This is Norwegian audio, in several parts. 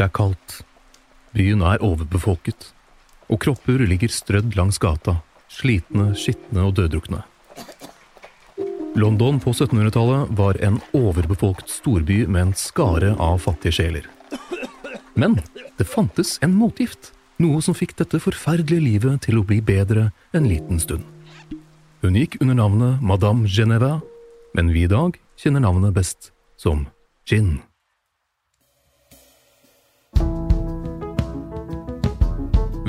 Det er kaldt. Byen er overbefolket, og kropper ligger strødd langs gata, slitne, skitne og døddrukne. London på 1700-tallet var en overbefolket storby med en skare av fattige sjeler. Men det fantes en motgift, noe som fikk dette forferdelige livet til å bli bedre en liten stund. Hun gikk under navnet Madame Geneva, men vi i dag kjenner navnet best som Gin.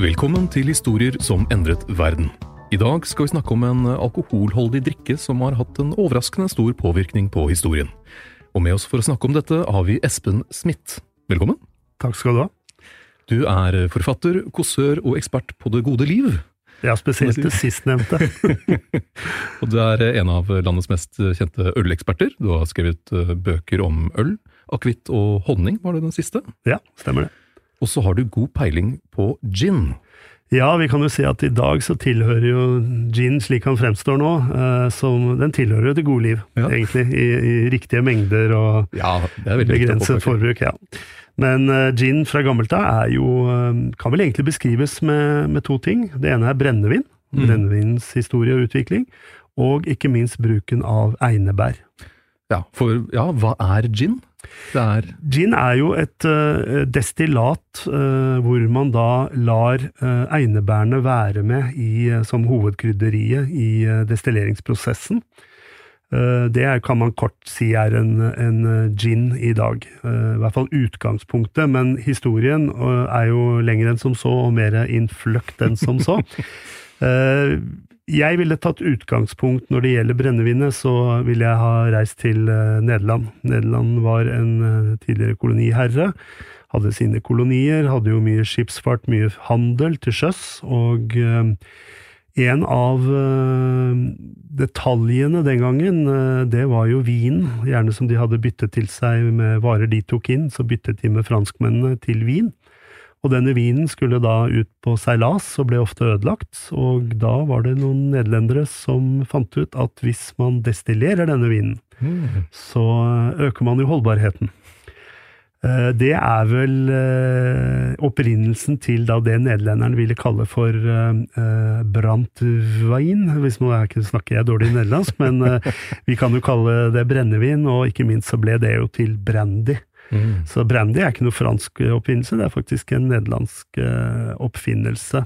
Velkommen til Historier som endret verden. I dag skal vi snakke om en alkoholholdig drikke som har hatt en overraskende stor påvirkning på historien. Og med oss for å snakke om dette har vi Espen Smith. Velkommen. Takk skal du ha. Du er forfatter, kåsør og ekspert på det gode liv. Ja, spesielt det sistnevnte. og du er en av landets mest kjente øleksperter. Du har skrevet eh, bøker om øl, akevitt og honning, var det den siste? Ja, stemmer det. Og så har du god peiling på gin. Ja, vi kan jo si at i dag så tilhører jo gin, slik han fremstår nå, eh, som Den tilhører jo det gode liv, ja. egentlig. I, I, riktige mengder og ja, begrenset forbruk. ja. Men uh, gin fra gammelt av er jo uh, Kan vel egentlig beskrives med, med, to ting. Det ene er brennevin. Mm. Brennevinens historie og utvikling. Og ikke minst bruken av einebær. Ja, for ja, hva er gin? Er Gin er jo et uh, destillat uh, hvor man da lar uh, einebærene være med i, som hovedkrydderiet i destilleringsprosessen. Det er, kan man kort si er en, en gin i dag. I hvert fall utgangspunktet, men historien er jo lenger enn som så, og mer innfløkt enn som så. jeg ville tatt utgangspunkt når det gjelder brennevinet, så ville jeg ha reist til uh, Nederland. Nederland var en uh, tidligere koloniherre. Hadde sine kolonier, hadde jo mye skipsfart, mye handel til sjøs. Og uh, en av detaljene den gangen, det var jo vin. Gjerne som de hadde byttet til seg med varer de tok inn, så byttet de med franskmennene til vin. Og denne vinen skulle da ut på seilas og ble ofte ødelagt, og da var det noen nederlendere som fant ut at hvis man destillerer denne vinen, mm. så øker man jo holdbarheten. Eh, det er vel eh, opprinnelsen til da det nederlenderne ville kalle for brandwein. Hvis nå snakker jeg dårlig nederlandsk, men vi kan jo kalle det brennevin, og ikke minst så ble det jo til brandy. Mm. Så brandy er ikke noe fransk oppfinnelse, det er faktisk en nederlandsk uh, oppfinnelse.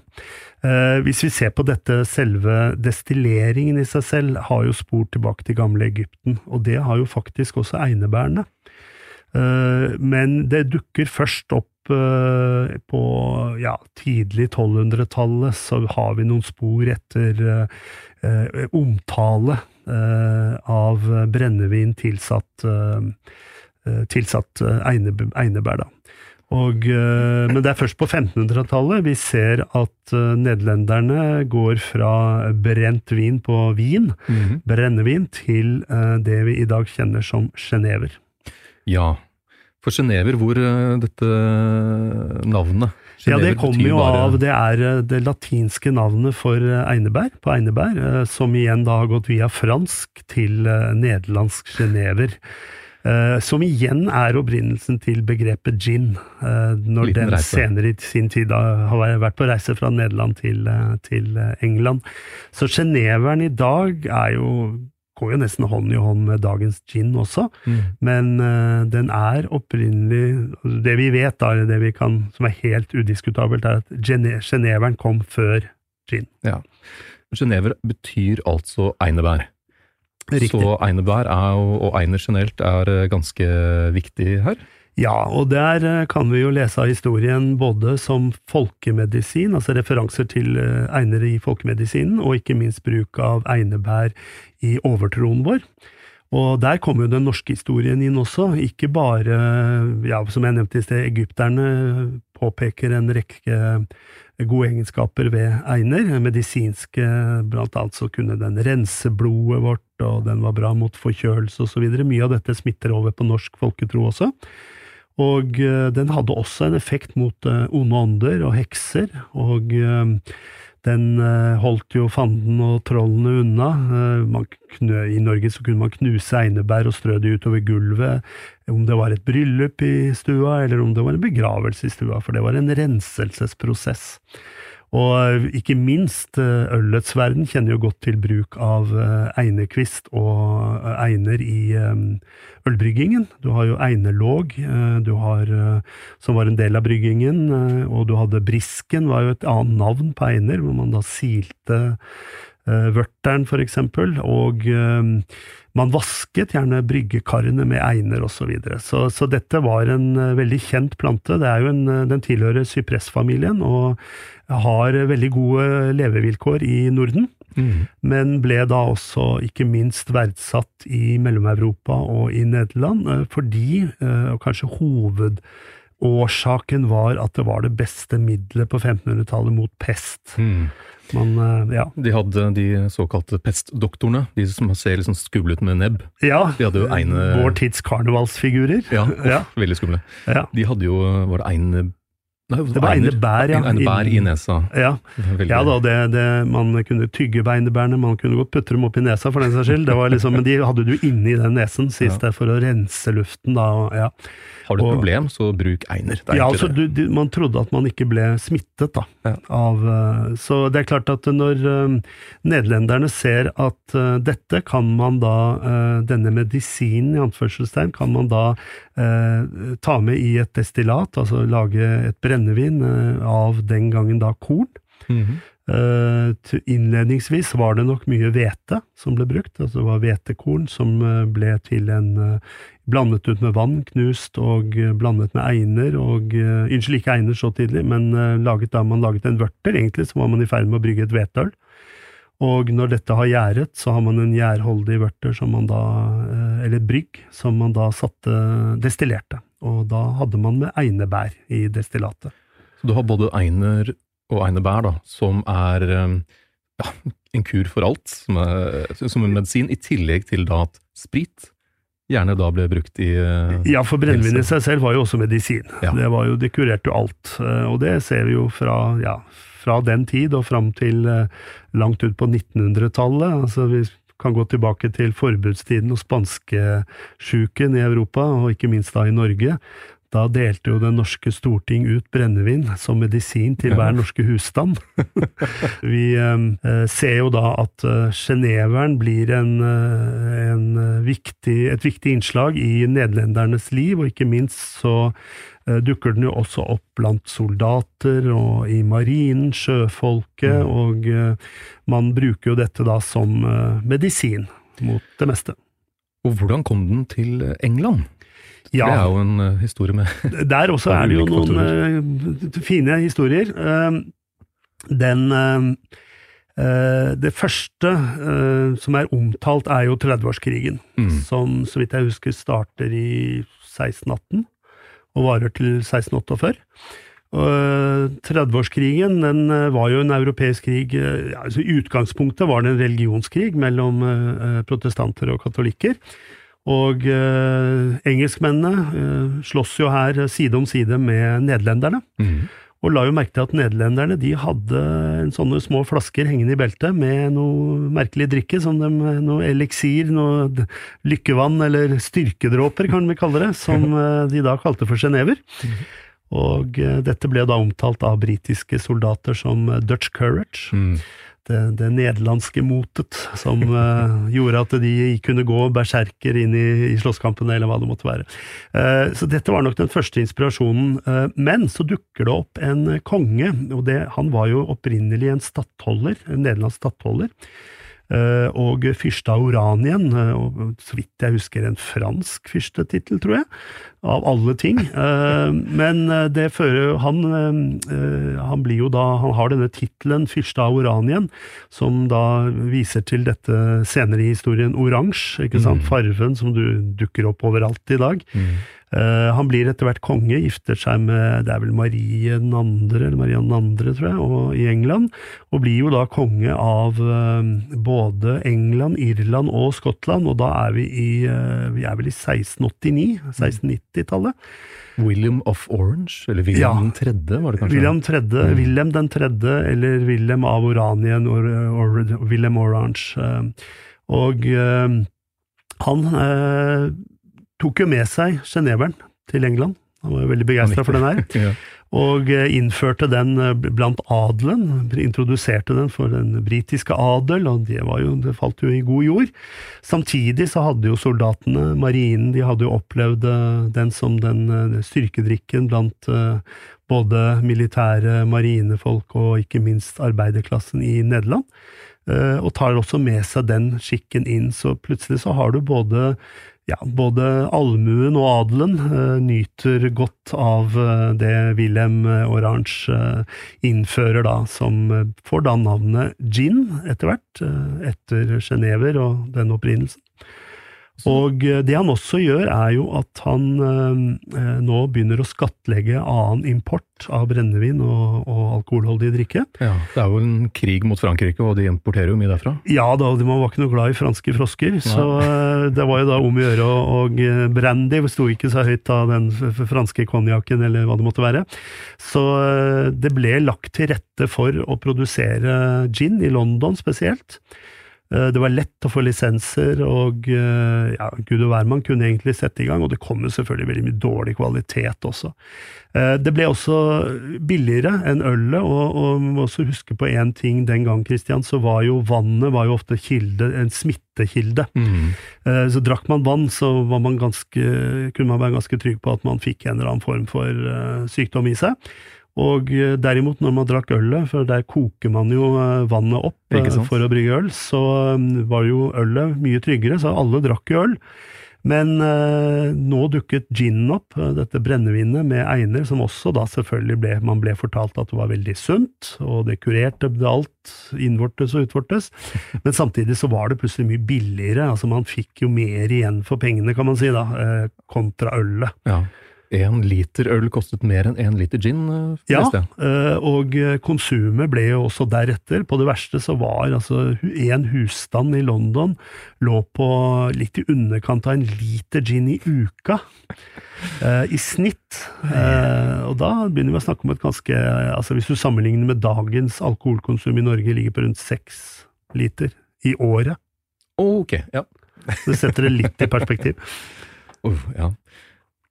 Uh, hvis vi ser på dette, selve destilleringen i seg selv har jo spor tilbake til gamle Egypten, og det har jo faktisk også einebærene. Uh, men det dukker først opp på ja, tidlig 1200-tallet, så har vi noen spor etter omtale eh, av brennevin tilsatt, eh, eh, tilsatt eh, einebær. Da. Og, eh, men det er først på 1500-tallet vi ser at eh, nederlenderne går fra brent vin på vin, Mhm. brennevin, til eh, det vi i dag kjenner som genever. Ja. For Genever, hvor eh, dette navnet Ja, det kommer jo bare- av Det er eh, det latinske navnet for eh, einebær, på einebær, eh, som igjen da har gått via fransk til eh, nederlandsk genever. Eh, Som igjen er opprinnelsen til begrepet gin, uh, når Liten den reise. senere i sin tid da har vært på reise fra Nederland til, uh, til England. Så geneveren i dag er jo går jo nesten hånd i hånd med dagens gin også. Mm. Men den er opprinnelig Det vi vet, da, det vi kan, som er helt udiskutabelt, er at gene- geneveren kom før gin. Ja. Genever betyr altså einebær. Riktig. Så einebær er og einer generelt er eh, ganske viktig her. Ja, og der eh, kan vi jo lese av historien både som folkemedisin, altså referanser til einer i folkemedisinen, og ikke minst bruk av einebær i overtroen vår. Og der kommer jo den norske historien inn også, ikke bare, ja, som jeg nevnte i sted, egypterne påpeker en rekke gode egenskaper ved einer. Medisinske, blant annet så kunne den rense blodet vårt, og den var bra mot forkjølelse osv. Mye av dette smitter over på norsk folketro også. Og eh, den hadde også en effekt mot eh, onde ånder og hekser, og eh, den holdt jo fanden og trollene unna. Knø, I Norge så kunne man knuse einebær og strø det utover gulvet, om det var et bryllup i stua, eller om det var en begravelse i stua, for det var en renselsesprosess. Og eh, ikke minst eh, ølets verden kjenner jo godt til bruk av eh, einekvist og einer i ølbryggingen. Du har jo einerlåg, eh, du har, som var en del av bryggingen, og du hadde brisken, var jo et annet navn på einer, hvor man da silte vørteren, for eksempel, og man vasket gjerne bryggekarene med einer osv. Så, videre. så Så dette var en eh, veldig kjent plante. Det er jo en, eh, den tilhører sypressfamilien og har veldig gode levevilkår i Norden men ble da også ikke minst verdsatt i Mellom-Europa og i Nederland, eh, fordi, og kanskje hovedårsaken var at det var det beste middelet på 1500-tallet mot pest. Mm. Man, eh, ja. De hadde de såkalte pestdoktorene, de som ser liksom skumle ut med nebb. ja, De hadde jo ene... vår tids karnevalsfigurer. Ja, Ja. veldig skumle. Ja. De hadde jo Var det eine... Nei, Det var einebær, ja. Einebær i nesa. Ja, ja da, det, det, man kunne tygge beinebærene, man kunne godt putte dem opp i nesa for den saks skyld, det var liksom, men de hadde du inni den nesen, Ja. det, for å rense luften da, ja. Har du et og- problem, så bruk einer. Er Ja, altså, du, du, man trodde at man ikke ble smittet, da. Ja. Av, eh, så det er klart at når eh, nederlenderne ser at uh, dette kan man da, uh, denne medisinen i anførselstegn, kan man da uh, ta med i et destillat, altså lage et brennevin eh, av den gangen da korn. Mm -hmm. Uh, innledningsvis var det nok mye hvete som ble brukt, altså det var hvetekorn som eh, ble til en eh, Blandet ut med vann, knust, og blandet med einer, og uh, Unnskyld, ikke einer så tidlig, men uh, laget da man laget en vørter, egentlig, så var man i ferd med å brygge et hvetøl. Og når dette har gjæret, så har man en gjærholdig vørter som man da, eller brygg, som man da satte destillerte. Og da hadde man med einebær i destillatet. Så du har både einer og einebær, da, som er eh, ja, en kur for alt, som, er, som en medisin, i tillegg til da at sprit gjerne da ble brukt i uh, Ja, for brennevin i seg selv var jo også medisin. Ja. Det, var jo, det kurerte jo alt. eh, Og det ser vi jo fra, ja, fra den tid og fram til uh, langt ut på 1900-tallet. Altså, vi kan gå tilbake til forbudstiden og spanskesjuken i Europa, og ikke minst da i Norge. Da delte jo det norske storting ut brennevin som medisin til hver norske husstand. Vi eh, ser jo da at sjeneveren geneveren blir en, eh, en eh, viktig, et viktig innslag i nederlendernes liv, og ikke minst så eh, dukker den jo også opp blant soldater og i marinen, sjøfolket, og eh, man bruker jo dette da som eh, medisin mot det meste. Og hvordan kom den til England? Ja. Det er jo en eh, historie med Der også er det jo noen eh, fine historier. Eh, den eh, Eh, det første eh, som er omtalt, er jo 30-årskrigen, Mm. som så vidt jeg husker starter i 1618 og varer til 1648. Og 30-årskrigen den eh, var jo en europeisk krig eh, altså I utgangspunktet var det en religionskrig mellom eh, protestanter og katolikker. Og engelskmennene slåss jo her side om side med nederlenderne. Mm. Og la jo merke til at nederlenderne de hadde en sånne små flasker hengende i beltet med noe merkelig drikke, som de, noe eliksir, noe lykkevann eller styrkedråper, kan vi kalle det, som eh, de da kalte for sjenever. Og eh, dette ble da omtalt av britiske soldater som eh, Dutch courage. Mm. Det, det nederlandske motet som uh, gjorde at de kunne gå berserker inn i, i slåsskampene, eller hva det måtte være. Uh, så dette var nok den første inspirasjonen. Uh, men så dukker det opp en konge, og det, han var jo opprinnelig en stattholder, en nederlandsk stattholder. Eh, og fyrste av Oranien, eh, og så vidt jeg husker en fransk fyrstetittel, tror jeg, av alle ting. Eh, men det fører han, han blir jo da, han har denne tittelen fyrste av Oranien, som da viser til dette senere i historien oransje, ikke sant, farven som du dukker opp overalt i dag. Eh, han blir etter hvert konge, gifter seg med det er vel Marie den andre, eller Maria den andre, tror jeg, og, i England, og blir jo da konge av eh, både England, Irland og Skottland, og da er vi i, eh, vi er vel i 1689, 1690-tallet. William of Orange, eller William Ja. tredje, var det kanskje? William, tredje, William den tredje, eller William av Oranien, or, or, William Orange. eh, Og eh, han eh, tok jo med seg Geneveren til England. Han var jo veldig begeistra for den her. Ja. og eh, innførte den eh, blant adelen, introduserte den for den britiske adel, og det, var jo, det falt jo i god jord. Samtidig så hadde jo soldatene, marinen, de hadde jo opplevd eh, den som den styrkedrikken blant både militære marinefolk og ikke minst arbeiderklassen i Nederland. Og tar også med seg den skikken inn, så plutselig så har du både ja, både allmuen og adelen uh, nyter godt av uh, det Wilhelm eh, Orange uh, innfører da, som får da navnet gin etter hvert, etter Genever og den opprinnelsen. Og eh, det han også gjør, er jo at han eh, eh, nå begynner å skattlegge annen import av brennevin og, og alkoholholdig drikke. Ja, det er jo en krig mot Frankrike, og de importerer jo mye derfra. Ja da, man var ikke noe glad i franske frosker, så eh, det var jo da om å gjøre, og, og eh, brandy sto ikke så høyt av den franske konjakken, eller hva det måtte være. Så eh, det ble lagt til rette for å produsere gin, i London spesielt. Eh, Det var lett å få lisenser, og eh, ja, gud og hvermann kunne egentlig sette i gang, og det kom jo selvfølgelig veldig mye dårlig kvalitet også. Eh, Det ble også billigere enn ølet, og, og må også huske på én ting den gang, Christian, så var jo vannet var jo ofte kilde, en smittekilde. Mm. Så drakk man vann, så var man ganske, kunne man være ganske trygg på at man fikk en eller annen form for sykdom i seg. Og eh, derimot, når man drakk ølet, for der koker man jo eh, vannet opp eh, for å brygge øl, så var jo ølet mye tryggere, så alle drakk jo øl. Men eh, nå dukket ginen opp, dette brennevinet med einer, som også da selvfølgelig ble, man ble fortalt at det var veldig sunt, og det kurerte alt innvortes og utvortes. Men samtidig så var det plutselig mye billigere, altså man fikk jo mer igjen for pengene, kan man si da, eh, kontra ølet. Ja. Én liter øl kostet mer enn én liter gin, eh, Ja, eh, og konsumet ble jo også deretter. På det verste så var altså én husstand i London lå på litt i underkant av en liter gin i uka. eh, I snitt. Og da begynner vi å snakke om et ganske altså Hvis du sammenligner med dagens alkoholkonsum i Norge, ligger på rundt seks liter i året. Ok, ja. Det setter det litt i perspektiv. Uh, ja.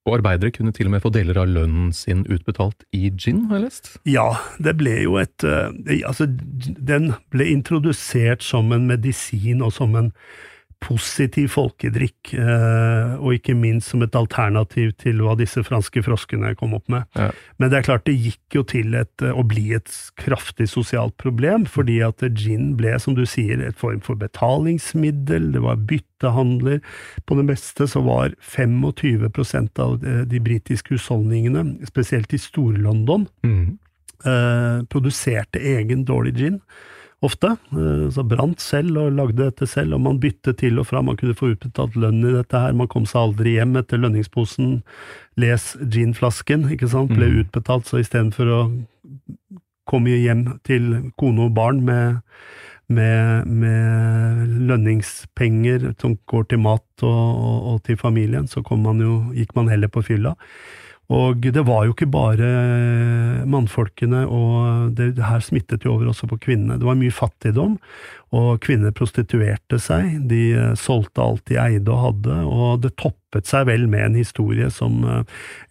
Og arbeidere kunne til og med få deler av lønnen sin utbetalt i gin, har jeg lest? Ja, det ble jo et eh, Altså, den ble introdusert som en medisin og som en positiv folkedrikk, eh, og ikke minst som et alternativ til hva disse franske froskene kom opp med. Ja. Men det er klart, det gikk jo til et, eh, å bli et kraftig sosialt problem, fordi at gin ble, som du sier, et form for betalingsmiddel, det var byttehandler. På det meste så var 25 av eh, de britiske husholdningene, spesielt i Stor-London, Mm. eh, produserte egen dårlig gin. Ofte. Eh, så brant selv og lagde dette selv, og man byttet til og fra. Man kunne få utbetalt lønn i dette her. Man kom seg aldri hjem etter lønningsposen. Les ginflasken, ikke sant, ble Mm. utbetalt. Så istedenfor å komme hjem til kone og barn med, med, med lønningspenger som går til mat og, og, og til familien, så kom man jo, gikk man heller på fylla. Og det var jo ikke bare mannfolkene, og det, det her smittet jo over også på kvinnene. Det var mye fattigdom, og kvinner prostituerte seg. De eh, solgte alt de eide og hadde, og det toppet seg vel med en historie som eh,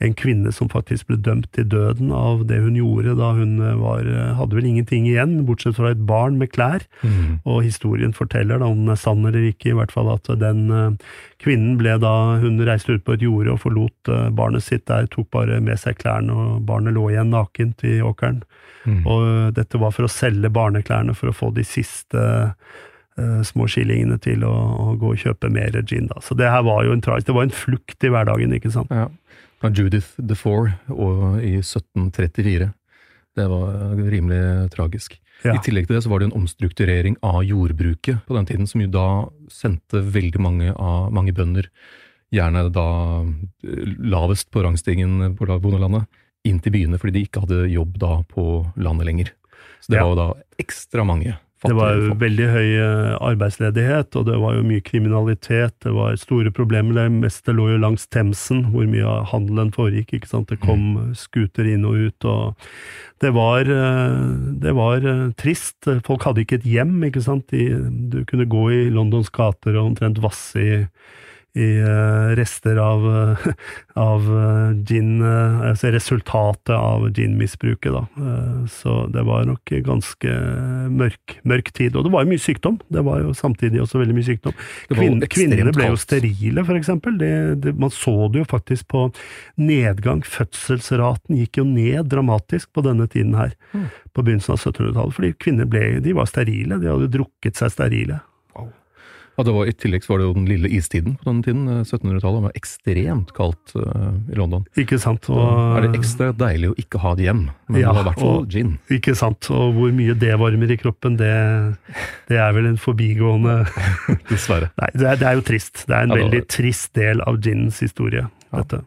en kvinne som faktisk ble dømt til døden av det hun gjorde da hun eh, var, hadde vel ingenting igjen, bortsett fra et barn med klær. Mm. Og historien forteller, da, om den er sann eller ikke, i hvert fall at den kvinnen ble da Hun reiste ut på et jorde og forlot barnet sitt der, tok bare med seg klærne, og barnet lå igjen nakent i åkeren. Mm. Og eh, dette var for å selge barneklærne for å få de siste uh, små skillingene til å, å gå og kjøpe mer gin. Da. Så det her var jo en tragisk Det var en flukt i hverdagen, ikke sant. Ja. Judith the og i 1734. Det var rimelig tragisk. Ja. I tillegg til det så var det en omstrukturering av jordbruket på den tiden, som jo da sendte veldig mange, av, mange bønder, gjerne da eh, lavest på rangstigen på la- bondelandet, inn til byene fordi de ikke hadde jobb da på landet lenger. Så det Ja. var jo da ekstra mange Det var jo veldig høy eh, arbeidsledighet, og det var jo mye kriminalitet. Det var store problemer. Det meste lå jo langs Themsen, hvor mye av handelen foregikk. ikke sant? Det kom skuter inn og ut, og det var, eh, det var eh, trist. Folk hadde ikke et hjem, ikke sant. De, du kunne gå i Londons gater og omtrent vasse i i eh, rester av, eh, av eh, gin, altså resultatet av ginmisbruket, da. Så det var nok ganske mørk, mørk tid. Og det var jo mye sykdom. Det var jo samtidig også veldig mye sykdom. Det var Kvinn, kvinnene ble jo sterile, for eksempel. Det, det, man så det jo faktisk på nedgang. Fødselsraten gikk jo ned dramatisk på denne tiden her, Mm. på begynnelsen av 1700-tallet. Fordi kvinner ble, de var sterile. De hadde drukket seg sterile. Ja, det var, I tillegg var det jo den lille istiden på den tiden. eh, 1700-tallet var ekstremt kaldt uh, i London. Ikke sant? Da Og, er det ekstra deilig å ikke ha det hjem, men Ja, det var i hvert fall og- gin. Ikke sant. Og hvor mye det varmer i kroppen, det, det er vel en forbigående Dessverre. Nei, det er, det er jo trist. Det er en Ja, det veldig trist del av ginens historie, Ja. dette.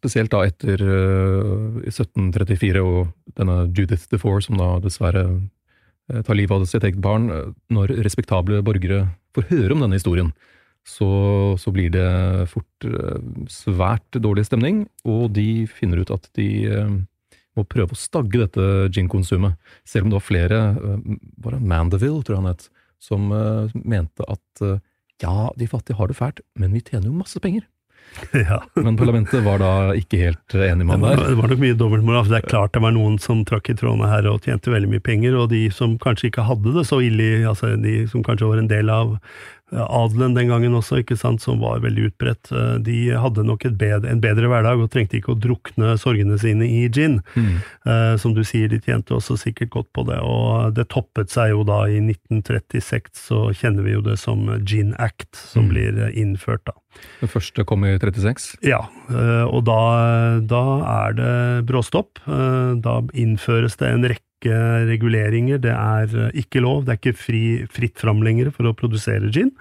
Spesielt da etter uh, 1734 og denne Judith DeFore, som da dessverre eh, tar livet av sitt eget barn. eh, Når respektable borgere får høre om denne historien, så, så blir det fort eh, svært dårlig stemning, og de finner ut at de eh, må prøve å stagge dette gin-konsumet. Selv om det var flere, bare Mandeville, tror jeg han het, som eh, mente at eh, ja, de fattige har det fælt, men vi tjener jo masse penger. Ja. Men parlamentet var da ikke helt enig Det med ham der. det var nok mye dobbeltmoral. Det er klart det var noen som trakk i trådene her og tjente veldig mye penger, og de som kanskje ikke hadde det så ille, altså de som kanskje var en del av adelen den gangen også, ikke sant, som var veldig utbredt, eh, de hadde nok et bedre, en bedre hverdag og trengte ikke å drukne sorgene sine i gin. Mm. Eh, som du sier, de tjente også sikkert godt på det, og det toppet seg jo da i 1936, så kjenner vi jo det som Gin Act, som Mm. blir eh, innført da. Det første kom i 36. Ja, eh, og da, da er det bråstopp. Eh, Da innføres det en rekke reguleringer. Det er eh, ikke lov, det er ikke fri, fritt fram lenger for å produsere gin,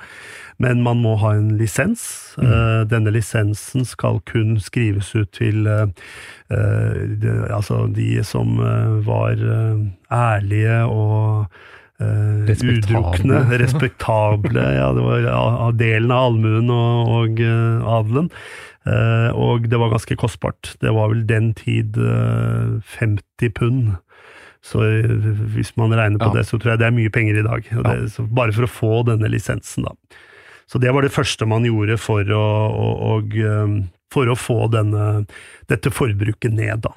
men man må ha en lisens. Eh, Denne lisensen skal kun skrives ut til eh, de, altså de som var ærlige og Uh, Respektable. udrukne, respektable. Ja, det var delen av allmuen og, og uh, adelen. Uh, og det var ganske kostbart. Det var vel den tid eh, 50 pund. Så eh, hvis man regner på Ja. det, så tror jeg det er mye penger i dag. Det, så bare for å få denne lisensen, da. Så det var det første man gjorde for å, og, eh, for å få denne, dette forbruket ned, da.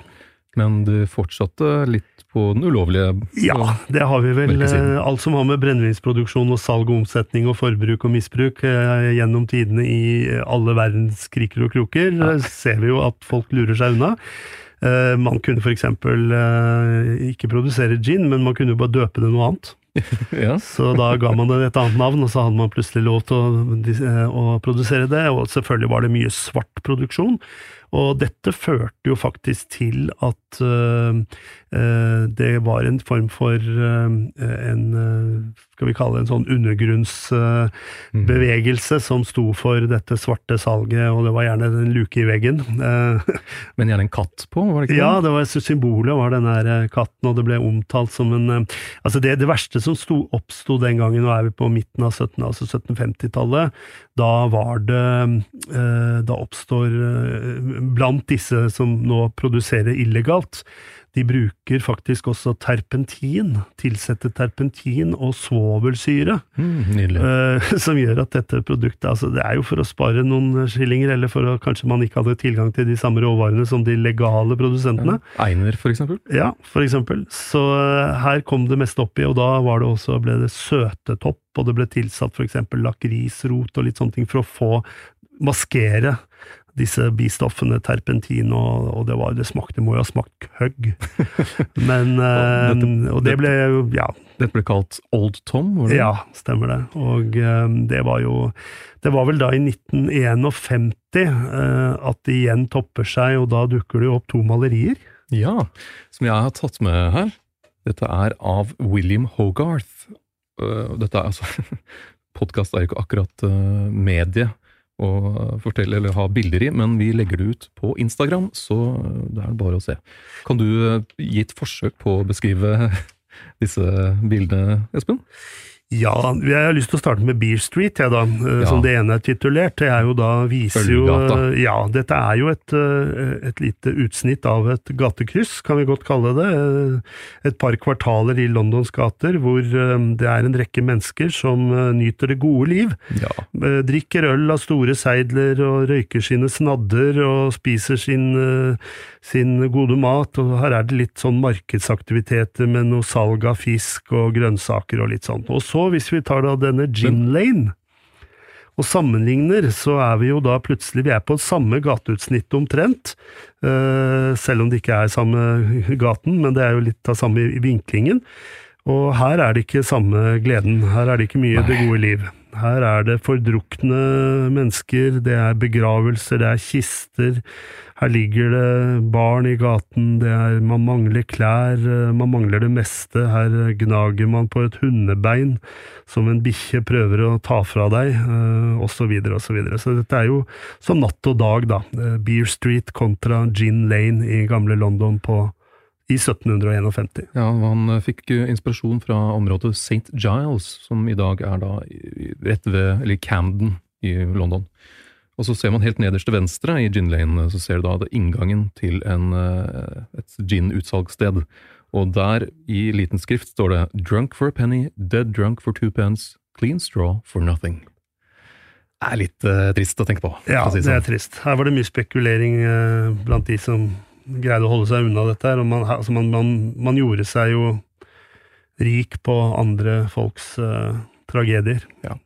Men du fortsatte litt på den ulovlige Ja, det har vi vel. Eh, Alt som har med brennevinsproduksjon og salg og omsetning og forbruk og misbruk gjennom tidene i alle verdens kriker og kroker, ja. ser vi jo at folk lurer seg unna. Eh, Man kunne for eksempel eh, ikke produsere gin, men man kunne jo bare døpe det noe annet. Ja. Så da ga man det et annet navn, og så hadde man plutselig lov til å, eh, å produsere det. Og selvfølgelig var det mye svart produksjon. Og dette førte jo faktisk til at uh, uh, det var en form for uh, en skal vi kalle det en sånn undergrunnsbevegelse mm. som sto for dette svarte salget, og det var gjerne en luke i veggen. Men gjerne en katt på, var det ikke det? Ja, det var symbolet var den der katten, og det ble omtalt som en Altså, det, det verste som sto, oppsto den gangen, nå er vi på midten av 17, altså 1750-tallet, da var det Da oppstår blant disse som nå produserer illegalt, de bruker faktisk også terpentin, tilsette terpentin og svovelsyre, mm, uh, som gjør at dette produktet altså Det er jo for å spare noen skillinger, eller for å kanskje man ikke hadde tilgang til de samme råvarene som de legale produsentene. Ja, Einer, for eksempel? Ja, for eksempel. Så uh, her kom det meste oppi, og da var det også, ble det søtetopp, og det ble tilsatt for eksempel lakrisrot og litt sånne ting for å få maskere disse bistoffene, terpentin, og, og det, var, det smakte må jo ha smakt høgg. Men dette, eh, Og det ble jo Ja. Dette ble kalt Old Tom? Var det? Ja, stemmer det. Og um, det var jo Det var vel da i 1951 uh, at det igjen topper seg, og da dukker det jo opp to malerier. Ja, som jeg har tatt med her. Dette er av William Hogarth. Dette er altså Podkast er jo ikke akkurat medie å fortelle eller ha bilder i, men vi legger det ut på Instagram, så det er bare å se. Kan du eh, gi et forsøk på å beskrive disse bildene, Espen? Ja, jeg har lyst til å starte med Beer Street, jeg da, eh, ja. som det ene er titulert. Det er jo da viser jo Ja, dette er jo et, eh, et, lite utsnitt av et gatekryss, kan vi godt kalle det. Et par kvartaler i Londons gater hvor eh, det er en rekke mennesker som nyter det gode liv. Ja. Drikker øl av store seidler og røyker sine snadder og spiser sin, sin gode mat. Og her er det litt sånn markedsaktiviteter med noe salg av fisk og grønnsaker og litt sånt. Og så hvis vi tar da denne Gin Lane og sammenligner, så er vi jo da plutselig Vi er på samme gateutsnitt omtrent, uh, selv om det ikke er samme gaten, men det er jo litt av samme vinklingen. Og her er det ikke samme gleden, her er det ikke mye Nei. det gode liv. Her er det fordrukne mennesker, det er begravelser, det er kister, her ligger det barn i gaten, det er, man mangler klær, man mangler det meste, her gnager man på et hundebein som en bikkje prøver å ta fra deg, osv., osv. Så, videre, og så, så dette er jo som natt og dag, da. Eh, Beer Street kontra Gin Lane i gamle London på i 1751. Ja, Han eh, fikk inspirasjon fra området St. Giles, som i dag er da rett ved, eller Camden i London. Og så ser man helt nederst til venstre i gin lane, så ser du da inngangen til en, eh, et gin-utsalgssted. Og der, i liten skrift, står det 'Drunk for a penny, dead drunk for two pence, clean straw for nothing'. Det er litt uh, trist å tenke på. Ja, si det er sånn. trist. Her var det mye spekulering uh, blant de som greide å holde seg unna dette her. Man, altså man, man, man gjorde seg jo rik på andre folks uh, tragedier. Ja.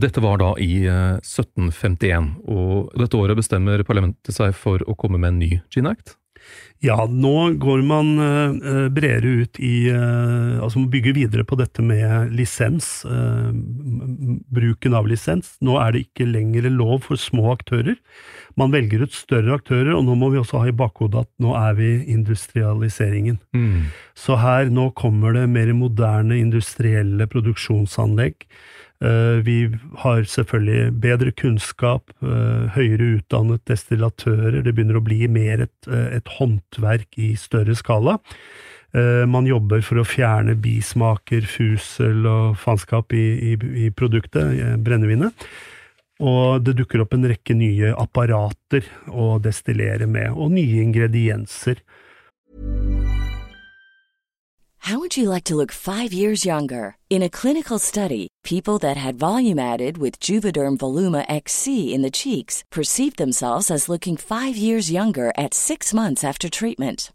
Dette var da i 1751, eh, og dette året bestemmer parlamentet seg for å komme med en ny Gin Act. Ja, nå går man uh, bredere ut i uh, Altså man bygger videre på dette med lisens, uh, bruken av lisens. Nå er det ikke lenger lov for små aktører. Man velger ut større aktører, og nå må vi også ha i bakhodet at nå er vi industrialiseringen. Mm. Så her, nå kommer det mer moderne industrielle produksjonsanlegg. Eh, vi har selvfølgelig bedre kunnskap, eh, høyere utdannet destillatører. Det begynner å bli mer et, eh, et håndverk i større skala. Man jobber for å fjerne bismaker, fusel og faenskap i, i, i, produktet, brennevinet. Og det dukker opp en rekke nye apparater å destillere med, og nye ingredienser. How would you like to look five years younger? In a clinical study, people that had volume added with Juvederm Voluma XC in the cheeks perceived themselves as looking five years younger at six months after treatment.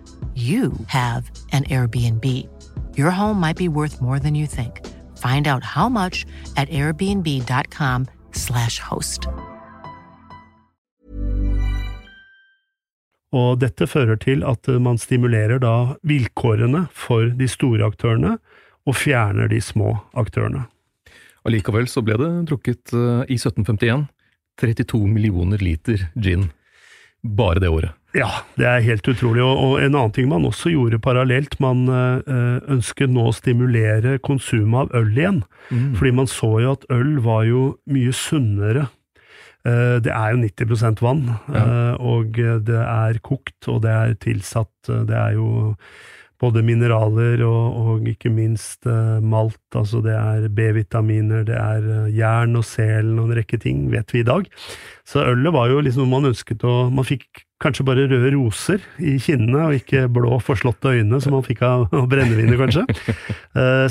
you have an Airbnb. Your home might be worth more than you think. Find out how much at airbnb.com/slash host. Og dette fører til at man stimulerer da vilkårene for de store aktørene, og fjerner de små aktørene. Allikevel så ble det drukket eh, i 1751 32 millioner liter gin bare det året. Ja, det er helt utrolig. Og, en annen ting man også gjorde parallelt, man øh, ønsket nå å stimulere konsumet av øl igjen. Mm. Fordi man så jo at øl var jo mye sunnere. Eh, det er jo 90 vann, Ja. eh, og det er kokt, og det er tilsatt eh, Det er jo både mineraler og, og ikke minst eh, malt, altså det er B-vitaminer, det er eh, jern og selen og en rekke ting, vet vi i dag. Så ølet var jo liksom noe man ønsket å Man fikk kanskje bare røde roser i kinnene, og ikke blå, forslåtte øyne som han fikk av brennevinet, kanskje.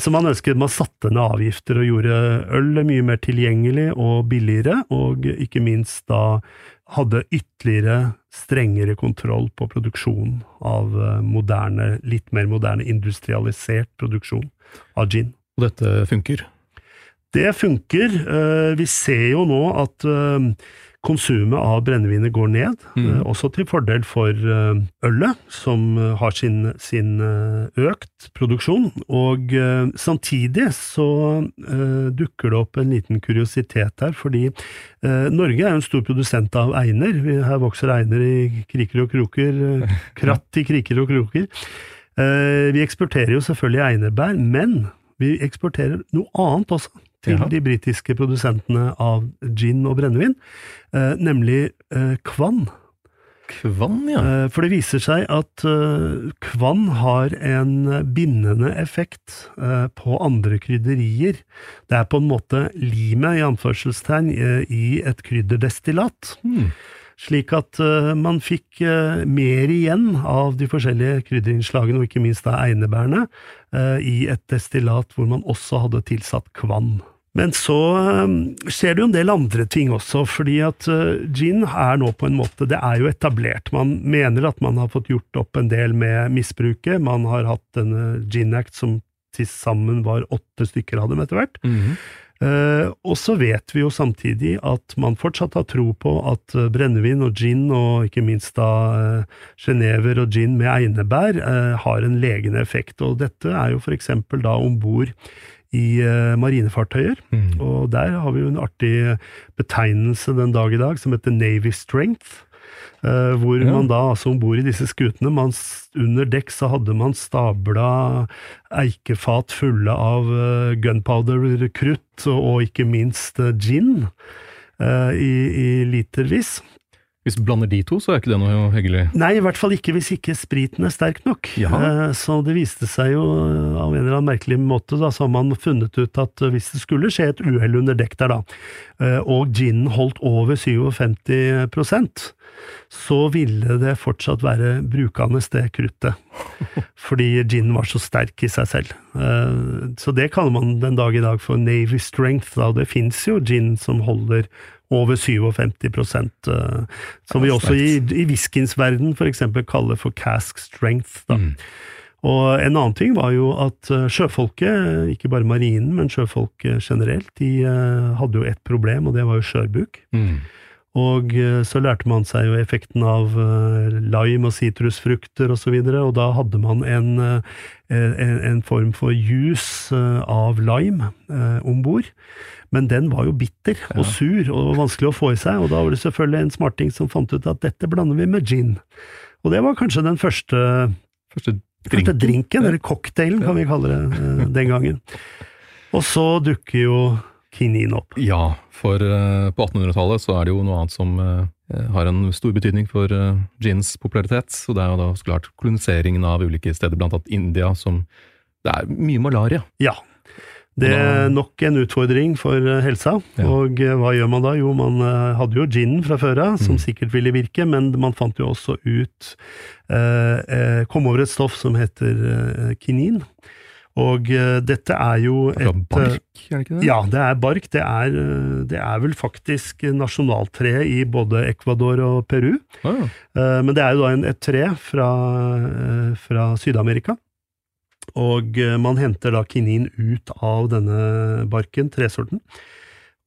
Som Så man ønsket man satte ned avgifter og gjorde øl mye mer tilgjengelig og billigere, og ikke minst da hadde ytterligere strengere kontroll på produksjon av eh, moderne, litt mer moderne industrialisert produksjon av gin. Og dette funker. Det funker. Eh, Vi ser jo nå at eh, konsumet av brennevinet går ned, Mm. eh, også til fordel for eh, ølet, som eh, har sin, sin økt produksjon. Og samtidig så dukker det opp en liten kuriositet her, fordi Norge er jo en stor produsent av einer. Vi- Her vokser einer i kriker og kroker, kratt i kriker og kroker. Vi eksporterer jo selvfølgelig einerbær, men vi eksporterer noe annet også til Jaha. de britiske produsentene av gin og brennevin, eh, nemlig eh, kvann. Kvann, ja. Eh, For det viser seg at eh, kvann har en bindende effekt eh, på andre krydderier. Det er på en måte limet, i anførselstegn, eh, i et krydderdestillat. Hmm. Slik at man fikk mer igjen av de forskjellige krydderinnslagene, og ikke minst da einebærene, i et destillat hvor man også hadde tilsatt kvann. Men så eh, skjer det jo en del andre ting også, fordi at eh, gin er nå på en måte Det er jo etablert. Man mener at man har fått gjort opp en del med misbruket. Man har hatt denne Gin Act som til sammen var åtte stykker av dem etter hvert. Mm Eh, og så vet vi jo samtidig at man fortsatt har tro på at eh, brennevin og gin, og ikke minst da uh, genever og gin med einebær, eh, har en legende effekt. Og dette er jo for eksempel da om bord i eh, marinefartøyer. Mm. Og der har vi jo en artig betegnelse den dag i dag som heter Navy Strength. Eh, hvor Ja. man da altså om bord i disse skutene man, Under dekk så hadde man stabla eikefat fulle av uh, gunpowder-krutt, og, og ikke minst uh, gin, i, i litervis. Hvis du blander de to, så er ikke det noe hyggelig. Nei, i hvert fall ikke hvis ikke spriten er sterk nok. Ja. Eh, Så det viste seg jo eh, av en eller annen merkelig måte, da, så har man funnet ut at eh, hvis det skulle skje et uhell under dekk der, da, og ginen holdt over 57% så ville det fortsatt være brukende det kruttet. Fordi ginen var så sterk i seg selv. Så det kaller man den dag i dag for Navy strength, da. og Det fins jo gin som holder over 57 eh, som vi også i, i whiskyens verden eksempel kaller for cask strength. Da. Mm. Og en annen ting var jo at eh, sjøfolket, ikke bare marinen, men sjøfolket generelt, de eh, hadde jo ett problem, og det var jo skjørbuk. Mm. Og eh, så lærte man seg jo effekten av eh, lime og sitrusfrukter osv., og, så videre, og da hadde man en, eh, en, en form for juice av lime eh, om bord. Men den var jo bitter og sur og vanskelig å få i seg, og da var det selvfølgelig en smarting som fant ut at dette blander vi med gin. Og det var kanskje den første, Første drinken. drinken, eller cocktailen kan vi kalle det den gangen. Og så dukker jo kinin opp. Ja, for uh, på 1800-tallet så er det jo noe annet som uh, har en stor betydning for uh, gins popularitet. Og det er jo da så klart koloniseringen av ulike steder, blant annet India, som Det er mye malaria. Ja. Det er nok en utfordring for eh, helsa. Ja. Og eh, hva gjør man da? Jo, man eh, hadde jo ginen fra før av, som Mm. sikkert ville virke, men man fant jo også ut eh, eh, Kom over et stoff som heter eh, kinin. Og uh, dette er jo et Fra eh, bark, er det ikke det? Ja, det er bark. Det er, eh, det er vel faktisk nasjonaltreet i både Ecuador og Peru. Ah, Eh, Men det er jo da en, et tre fra, uh, fra Syd-Amerika. Og man henter da kinin ut av denne barken, tresorten.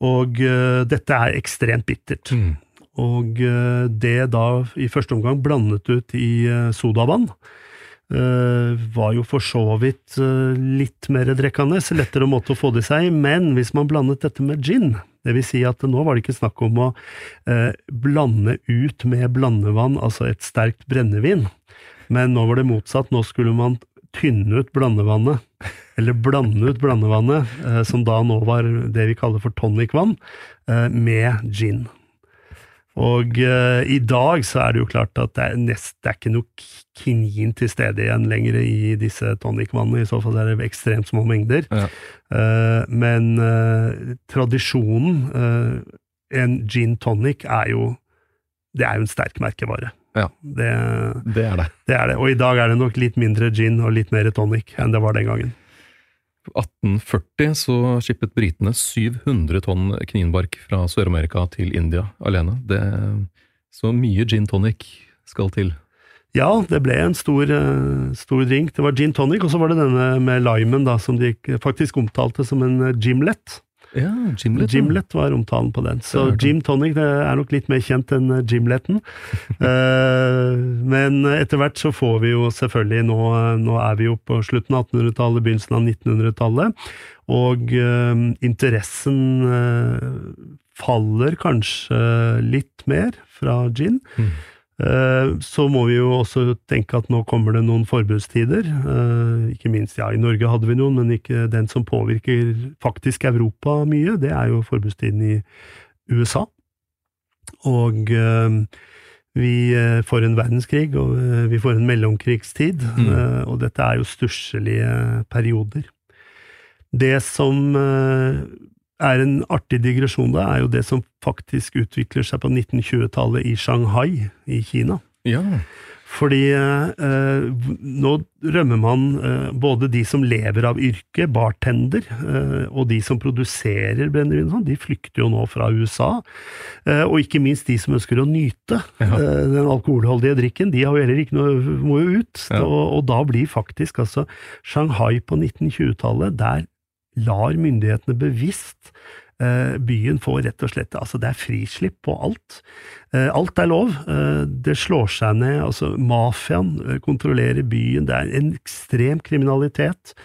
Og dette er ekstremt bittert. mm. Og det da i første omgang blandet ut i sodavann, eh, var jo for så vidt eh, litt mer drekkende, lettere måte å få det i seg, men hvis man blandet dette med gin, det vil si at nå var det ikke snakk om å eh, blande ut med blandevann, altså et sterkt brennevin, men nå var det motsatt, nå skulle man tynne ut blandevannet, eller blande ut blandevannet, som da nå var det vi kaller for tonicvann, med gin. Og uh, i dag så er det jo klart at det er, nest, det er ikke noe kinin til stede igjen lenger i disse tonicvannene, i så fall er det ekstremt små mengder. Ja. Uh, men uh, tradisjonen, en gin tonic, er jo det er jo en sterk merkevare. Ja. Det, Det er det. det er det. Og i dag er det nok litt mindre gin og litt mer tonic enn det var den gangen. På 1840 så skippet britene 700 tonn kninbark fra Sør-Amerika til India alene. Det, så mye gin tonic skal til. Ja, det ble en stor, eh, stor drink. Det var gin tonic, og så var det denne med limen, da, som de faktisk omtalte som en eh, gimlet. Ja, gimlet. Gimlet var omtalen på den. Så gin tonic det er nok litt mer kjent enn eh, gimletten. Eh, men etter hvert så får vi jo selvfølgelig nå, nå er vi jo på slutten av 1800-tallet, begynnelsen av 1900-tallet, og eh, interessen faller kanskje litt mer fra gin. Mm. Eh, Så må vi jo også tenke at nå kommer det noen forbudstider. Eh, Ikke minst, ja, i Norge hadde vi noen, men ikke den som påvirker faktisk Europa mye. Det er jo forbudstiden i USA. Og eh, vi får en verdenskrig, og vi får en mellomkrigstid. Mm. Og dette er jo stusslige perioder. Det som er en artig digresjon da, er jo det som faktisk utvikler seg på 1920-tallet i Shanghai i Kina. Ja. Fordi eh, nå rømmer man eh, både de som lever av yrket, bartender, eh, og de som produserer brennevin, sånn, de flykter jo nå fra USA. Eh, og ikke minst de som ønsker å nyte Ja. eh, den alkoholholdige drikken, de har jo heller ikke noe, må jo ut. Ja. Og, og da blir faktisk altså Shanghai på 1920-tallet, der lar myndighetene bevisst eh, byen få rett og slett Altså, det er frislipp på alt. Eh, alt er lov. Eh, det slår seg ned. Altså, mafiaen eh, kontrollerer byen. Det er en ekstrem kriminalitet.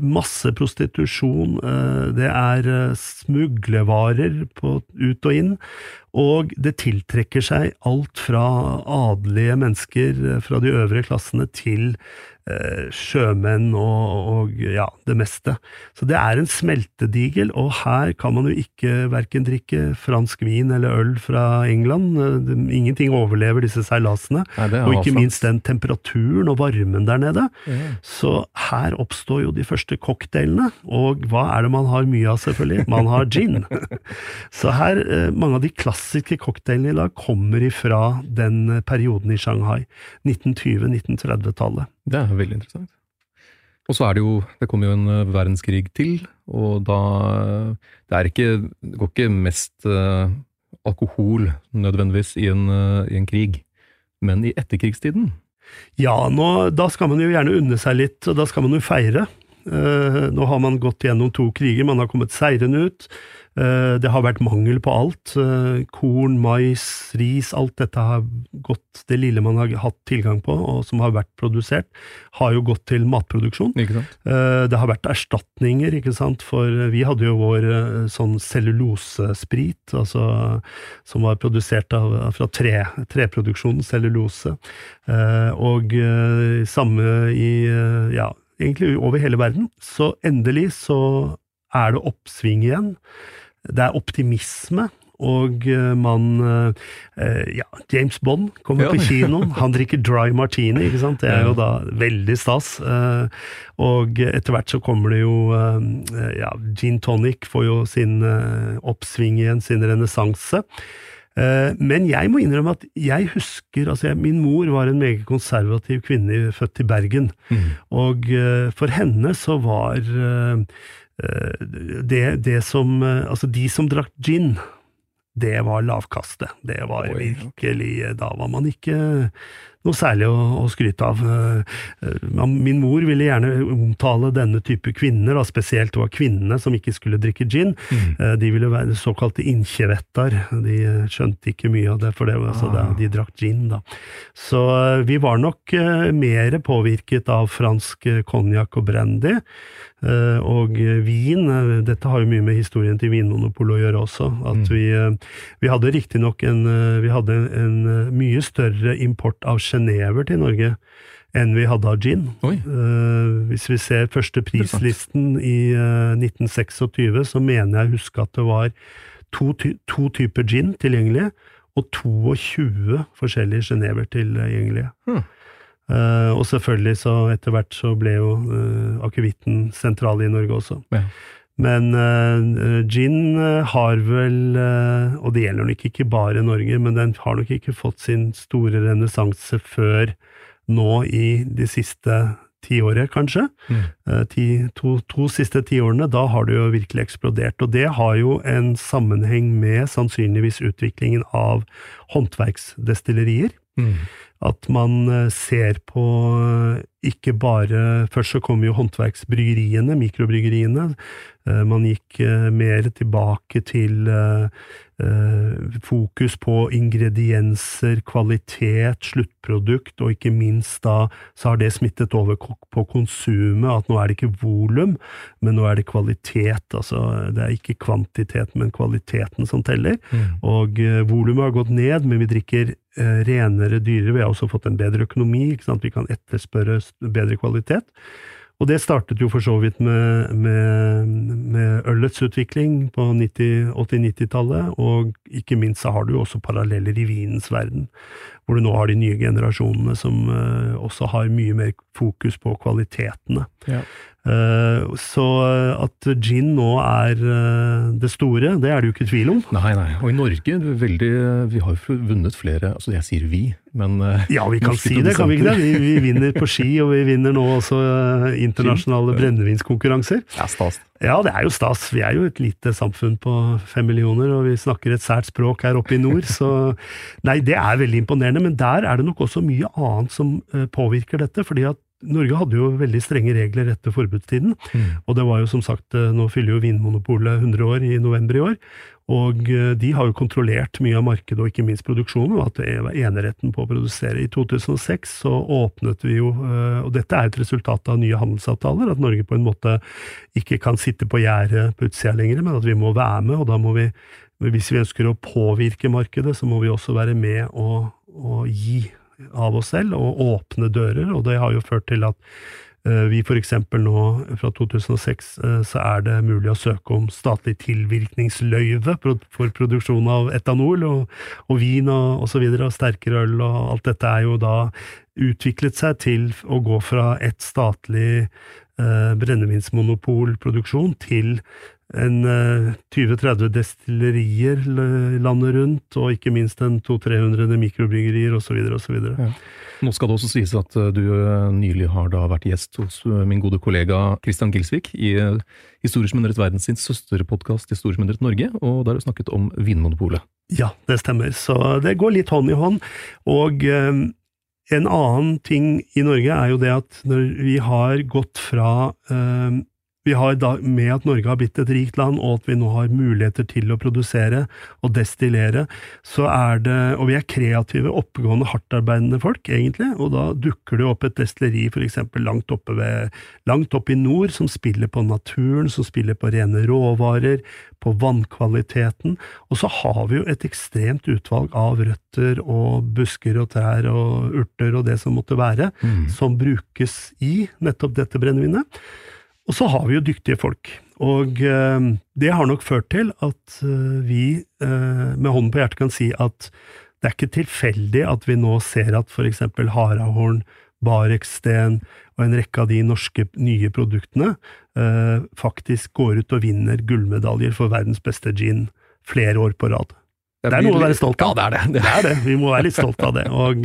Masse prostitusjon, det er smuglevarer på, ut og inn, og det tiltrekker seg alt fra adelige mennesker fra de øvre klassene til sjømenn og, og, ja, det meste. Så det er en smeltedigel, og her kan man jo ikke verken drikke fransk vin eller øl fra England. Eh, det- Ingenting overlever disse seilasene, og ikke minst den temperaturen og varmen der nede. Mm. Så her oppstår jo de første cocktailene, og hva er det man har mye av, selvfølgelig? Man har gin. Så her, eh, mange av de klassiske cocktailene i dag kommer ifra den eh, perioden i Shanghai, 1920-1930-tallet. Det er veldig interessant. Og så er det jo Det kommer jo en eh, verdenskrig til, og da Det er ikke Det går ikke mest eh, alkohol nødvendigvis i en, eh, i en krig, men i etterkrigstiden. Ja, nå, da skal man jo gjerne unne seg litt, og da skal man jo feire. Uh, nå har man gått gjennom to kriger, man har kommet seirende ut. Eh, det har vært mangel på alt. Eh, korn, mais, ris, alt dette har gått Det lille man har hatt tilgang på, og som har vært produsert, har jo gått til matproduksjon. Eh, Det har vært erstatninger, ikke sant, for vi hadde jo vår sånn cellulosesprit, altså som var produsert av, fra tre, treproduksjonen, cellulose, og samme i, ja, egentlig over hele verden. Så endelig så er det oppsving igjen. Det er optimisme. Og eh, man eh, Ja, James Bond kommer Ja. på kinoen. Han drikker dry martini, ikke sant. Det er jo da veldig stas. Eh, Og etter hvert så kommer det jo eh, Ja, gin tonic får jo sin eh, oppsving igjen, sin renessanse. Eh, Men jeg må innrømme at jeg husker altså Min mor var en meget konservativ kvinne født i Bergen. Og eh, for henne så var eh, eh, det, det som eh, Altså, de som drakk gin, det var lavkaste. Det var Oi, virkelig Da var man ikke noe særlig å, å skryte av. Eh, eh, Min mor ville gjerne omtale denne type kvinner, da, spesielt det var kvinnene som ikke skulle drikke gin. Mm. De ville være såkalte inkjevettar. De eh, skjønte ikke mye av det, for det altså, ah. de drakk gin, da. Så eh, vi var nok eh, mer påvirket av fransk eh, konjakk og brandy. Eh, og vin, eh, dette har jo mye med historien til Vinmonopolet å gjøre også. At vi, eh, vi hadde riktignok en, vi hadde en mye større import av genever til Norge enn vi hadde av gin. Eh, hvis vi ser første prislisten i eh, 1926, så mener jeg å huske at det var to, ty to typer gin tilgjengelige, og 22 forskjellige genever tilgjengelige. Hmm. Eh, og selvfølgelig så etter hvert så ble jo uh, akevitten sentral i Norge også. Ja. Men uh, gin har vel, og det gjelder nok ikke bare Norge, men den har nok ikke fått sin store renessanse før nå i de siste tiåret, kanskje. Mm. Ti, to, to siste tiårene, da har det jo virkelig eksplodert. Og det har jo en sammenheng med sannsynligvis utviklingen av håndverksdestillerier. Mm. At man eh, ser på eh, ikke bare Først så kommer jo håndverksbryggeriene, mikrobryggeriene. Eh, Man gikk eh, mer tilbake til eh, fokus på ingredienser, kvalitet, sluttprodukt, og ikke minst da så har det smittet over på konsumet, at nå er det ikke volum, men nå er det kvalitet. Altså det er ikke kvantitet, men kvaliteten som teller. Og eh, volumet har gått ned, men vi drikker renere, dyrere. Vi har også fått en bedre økonomi, vi kan etterspørre bedre kvalitet. Og det startet jo for så vidt med, med, med ølets utvikling på 80-90-tallet, og ikke minst så har du jo også paralleller i vinens verden, hvor du nå har de nye generasjonene som eh, også har mye mer fokus på kvalitetene. Ja. Eh, så at gin nå er eh, det store, det er det jo ikke tvil om. Nei, nei. Og i Norge, veldig, vi har jo vunnet flere Altså, jeg sier vi, men eh, Ja, vi kan si det, kan vi ikke det? Vi, vi vinner på ski, og vi vinner nå også internasjonale brennevinskonkurranser. Ja, stas. Ja, det er jo stas. Vi er jo et lite samfunn på fem millioner, og vi snakker et sært språk her oppe i nord, så Nei, det er veldig imponerende, men der er det nok også mye annet som påvirker dette, fordi at Norge hadde jo veldig strenge regler etter forbudstiden, Mm. og det var jo som sagt, eh, nå fyller jo Vinmonopolet 100 år i november i år, og eh, de har jo kontrollert mye av markedet og ikke minst produksjonen, og at det var eneretten på å produsere. I 2006 så åpnet vi jo, eh, og dette er et resultat av nye handelsavtaler, at Norge på en måte ikke kan sitte på gjerdet på utsida lenger, men at vi må være med, og da må vi, hvis vi ønsker å påvirke markedet, så må vi også være med og, og gi av oss selv, og åpne dører, og det har jo ført til at eh, vi eksempel nå, fra 2006, eh, så er det mulig å søke om statlig tilvirkningsløyve for produksjon av etanol og, og vin og, og så videre, og sterkere øl, og alt dette er jo da utviklet seg til å gå fra et statlig eh, brennevinsmonopolproduksjon til en eh, 20-30 destillerier l- landet rundt, og ikke minst en 200-300 mikrobryggerier osv. osv. Ja. Nå skal det også sies at eh, du eh, nylig har da vært gjest hos eh, min gode kollega Christian Gilsvik i eh, Historisk myndighet verdens sin søsterpodkast Historisk myndighet Norge, og der har du snakket om Vinmonopolet. Ja, det stemmer. Så det går litt hånd i hånd. Og eh, en annen ting i Norge er jo det at når vi har gått fra eh, vi har da, Med at Norge har blitt et rikt land, og at vi nå har muligheter til å produsere og destillere, så er det Og vi er kreative, oppegående, hardtarbeidende folk, egentlig, og da dukker det opp et destilleri for eksempel langt oppe ved Langt oppe i nord, som spiller på naturen, som spiller på rene råvarer, på vannkvaliteten, og så har vi jo et ekstremt utvalg av røtter og busker og trær og urter og det som måtte være, som brukes i nettopp dette brennevinet. Og så har vi jo dyktige folk, og eh, det har nok ført til at eh, vi eh, med hånden på hjertet kan si at det er ikke tilfeldig at vi nå ser at eksempel Harahorn, Bareksten og en rekke av de norske nye produktene eh, faktisk går ut og vinner gullmedaljer for verdens beste gin flere år på rad. Det er noe å være stolt av. Ja, det er det. Det er det. Vi må være litt stolt av det. Og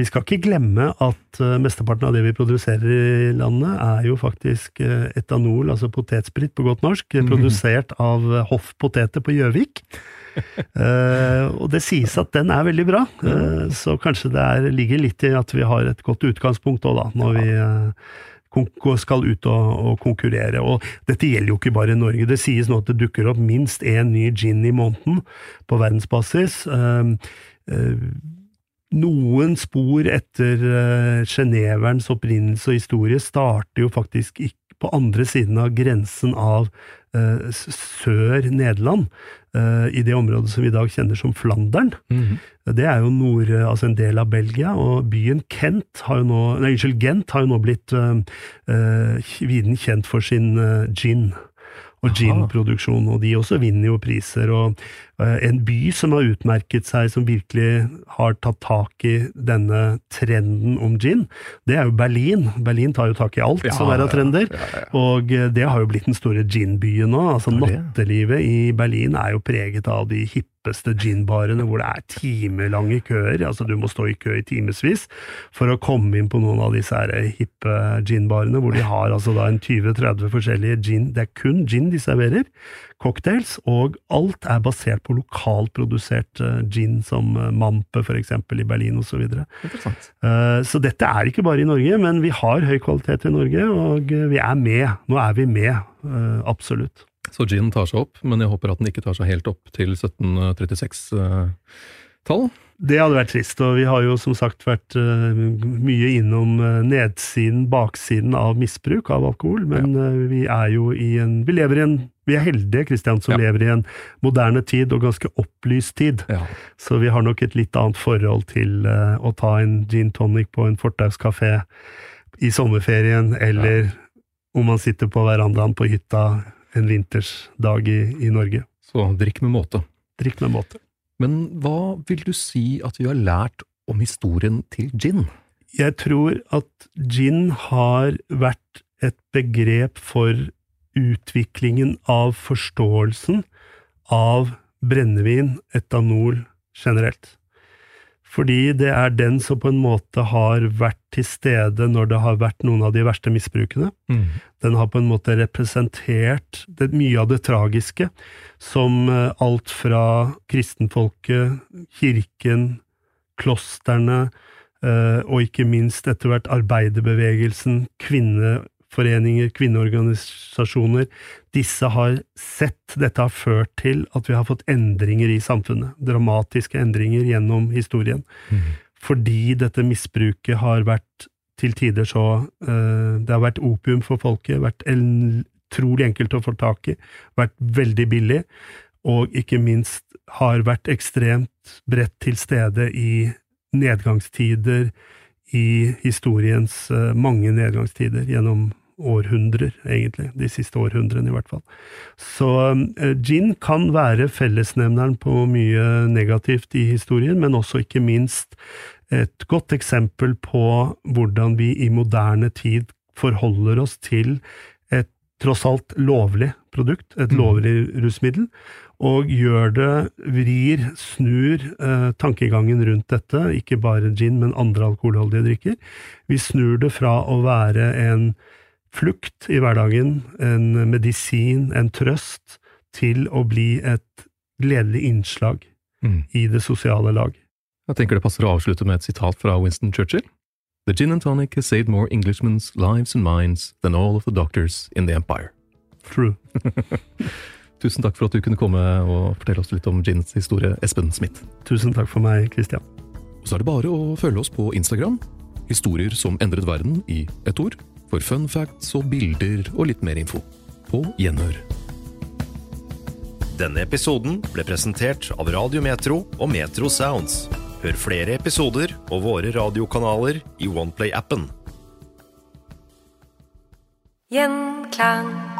vi skal ikke glemme at eh, mesteparten av det vi produserer i landet, er jo faktisk eh, etanol, altså potetsprit på godt norsk, Mhm. produsert av Hoff Poteter på Gjøvik. uh, og det sies at den er veldig bra, uh, så kanskje det er, ligger litt i at vi har et godt utgangspunkt òg, da, når vi uh, skal ut og, og konkurrere. Og dette gjelder jo ikke bare i Norge. Det sies nå at det dukker opp minst én ny gin i måneden på verdensbasis. Uh, eh, noen spor etter uh, opprinnelse og historie starter jo faktisk på andre siden av grensen av uh, Sør-Nederland, uh, i det området som vi i dag kjenner som Flandern. Mhm. Det er jo nord, altså en del av Belgia, og byen Kent har jo nå, nei, unnskyld, Gent har jo nå blitt viden kjent for sin eh, gin og ginproduksjon, og de også vinner jo priser. Og eh, en by som har utmerket seg, som virkelig har tatt tak i denne trenden om gin, det er jo Berlin. Berlin tar jo tak i alt Ja, som er av trender, ja, ja. og eh, det har jo blitt den store ginbyen nå. Altså. Nattelivet i Berlin er jo preget av de hippeste ginbarene, hvor det er timelange køer. Altså du må stå i kø i timevis for å komme inn på noen av disse her hippe ginbarene, hvor de har altså da en 20-30 forskjellige gin. Det er kun gin de serverer. Cocktails, og alt er basert på lokalprodusert produsert gin, som eh, Mampe for eksempel i Berlin osv. Så, videre. Eh, så dette er ikke bare i Norge, men vi har høy kvalitet i Norge, og eh, vi er med. Nå er vi med, eh, absolutt. Så gin tar seg opp, men jeg håper at den ikke tar seg helt opp til 1736-tall. Det hadde vært trist, og vi har jo som sagt vært uh, mye innom eh, nedsiden, baksiden av misbruk av alkohol, men eh, vi er jo i en Vi lever i en Vi er heldige, Kristian, som Ja. lever i en moderne tid, og ganske opplyst tid. Ja. Så vi har nok et litt annet forhold til uh, å ta en gin tonic på en fortauskafé i sommerferien, eller om man sitter på verandaen på hytta en vintersdag i, i Norge. Så drikk med måte. Drikk med måte. Men hva vil du si at vi har lært om historien til gin? Jeg tror at gin har vært et begrep for utviklingen av forståelsen av brennevin, etanol, generelt. Fordi det er den som på en måte har vært til stede når det har vært noen av de verste misbrukene. Den har på en måte representert det, mye av det tragiske, som eh, alt fra kristenfolket, kirken, klostrene, eh, og ikke minst etter hvert arbeiderbevegelsen, kvinneforeninger, kvinneorganisasjoner. Disse har sett dette har ført til at vi har fått endringer i samfunnet. Dramatiske endringer gjennom historien. Mm. Fordi dette misbruket har vært til tider så uh, Det har vært opium for folket, vært utrolig enkelt å få tak i, vært veldig billig, og ikke minst har vært ekstremt bredt til stede i nedgangstider, i historiens uh, mange nedgangstider gjennom århundrer, egentlig. De siste århundrene, i hvert fall. Så uh, gin kan være fellesnevneren på mye negativt i historien, men også ikke minst et godt eksempel på hvordan vi i moderne tid forholder oss til et tross alt lovlig produkt, et mm. lovlig rusmiddel, og gjør det, vrir, snur eh, tankegangen rundt dette, ikke bare gin, men andre alkoholholdige drikker. Vi snur det fra å være en flukt i hverdagen, en medisin, en trøst, til å bli et gledelig innslag mm. i det sosiale lag. Jeg tenker det passer å avslutte med et sitat fra Winston Churchill. The gin and tonic has saved more Englishmen's lives and minds than all of the doctors in the empire. True. Tusen takk for at du kunne komme og fortelle oss litt om gins historie, Espen Smith. Tusen takk for meg, Christian. Så er det bare å følge oss på Instagram. Historier som endret verden i ett ord. For fun facts og bilder og litt mer info. På gjenhør. Denne episoden ble presentert av Radio Metro og Metro Sounds. Hør flere episoder og våre radiokanaler i Oneplay-appen. Gjenklang.